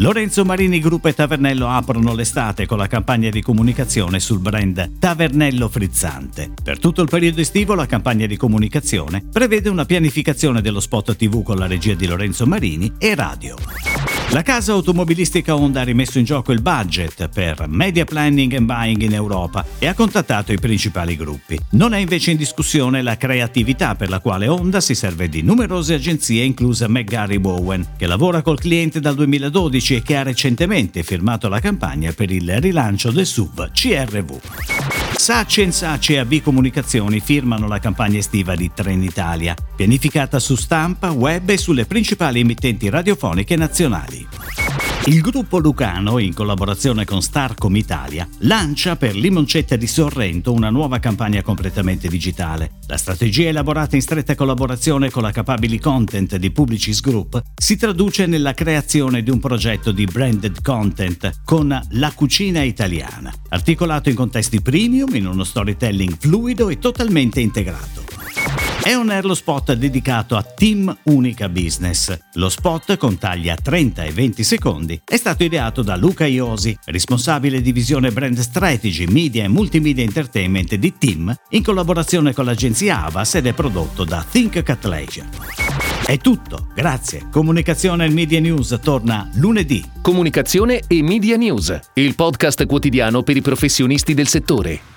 Lorenzo Marini Group e Tavernello aprono l'estate con la campagna di comunicazione sul brand Tavernello Frizzante. Per tutto il periodo estivo la campagna di comunicazione prevede una pianificazione dello spot TV con la regia di Lorenzo Marini e radio. La casa automobilistica Honda ha rimesso in gioco il budget per media planning and buying in Europa e ha contattato i principali gruppi. Non è invece in discussione la creatività per la quale Honda si serve di numerose agenzie, inclusa McGarry Bowen, che lavora col cliente dal 2012 e che ha recentemente firmato la campagna per il rilancio del SUV CRV. Sacci e Sacci e AV Comunicazioni firmano la campagna estiva di Trenitalia, pianificata su stampa, web e sulle principali emittenti radiofoniche nazionali. Il gruppo Lucano, in collaborazione con Starcom Italia, lancia per Limoncetta di Sorrento una nuova campagna completamente digitale. La strategia elaborata in stretta collaborazione con la Capabili Content di Publicis Group si traduce nella creazione di un progetto di branded content con La Cucina Italiana, articolato in contesti premium in uno storytelling fluido e totalmente integrato. È un air spot dedicato a Team Unica Business. Lo spot, con tagli a 30 e 20 secondi, è stato ideato da Luca Iosi, responsabile divisione Brand Strategy, Media e Multimedia Entertainment di Team, in collaborazione con l'agenzia Avas ed è prodotto da Think Cat Leisure. È tutto, grazie. Comunicazione e Media News torna lunedì. Comunicazione e Media News, il podcast quotidiano per i professionisti del settore.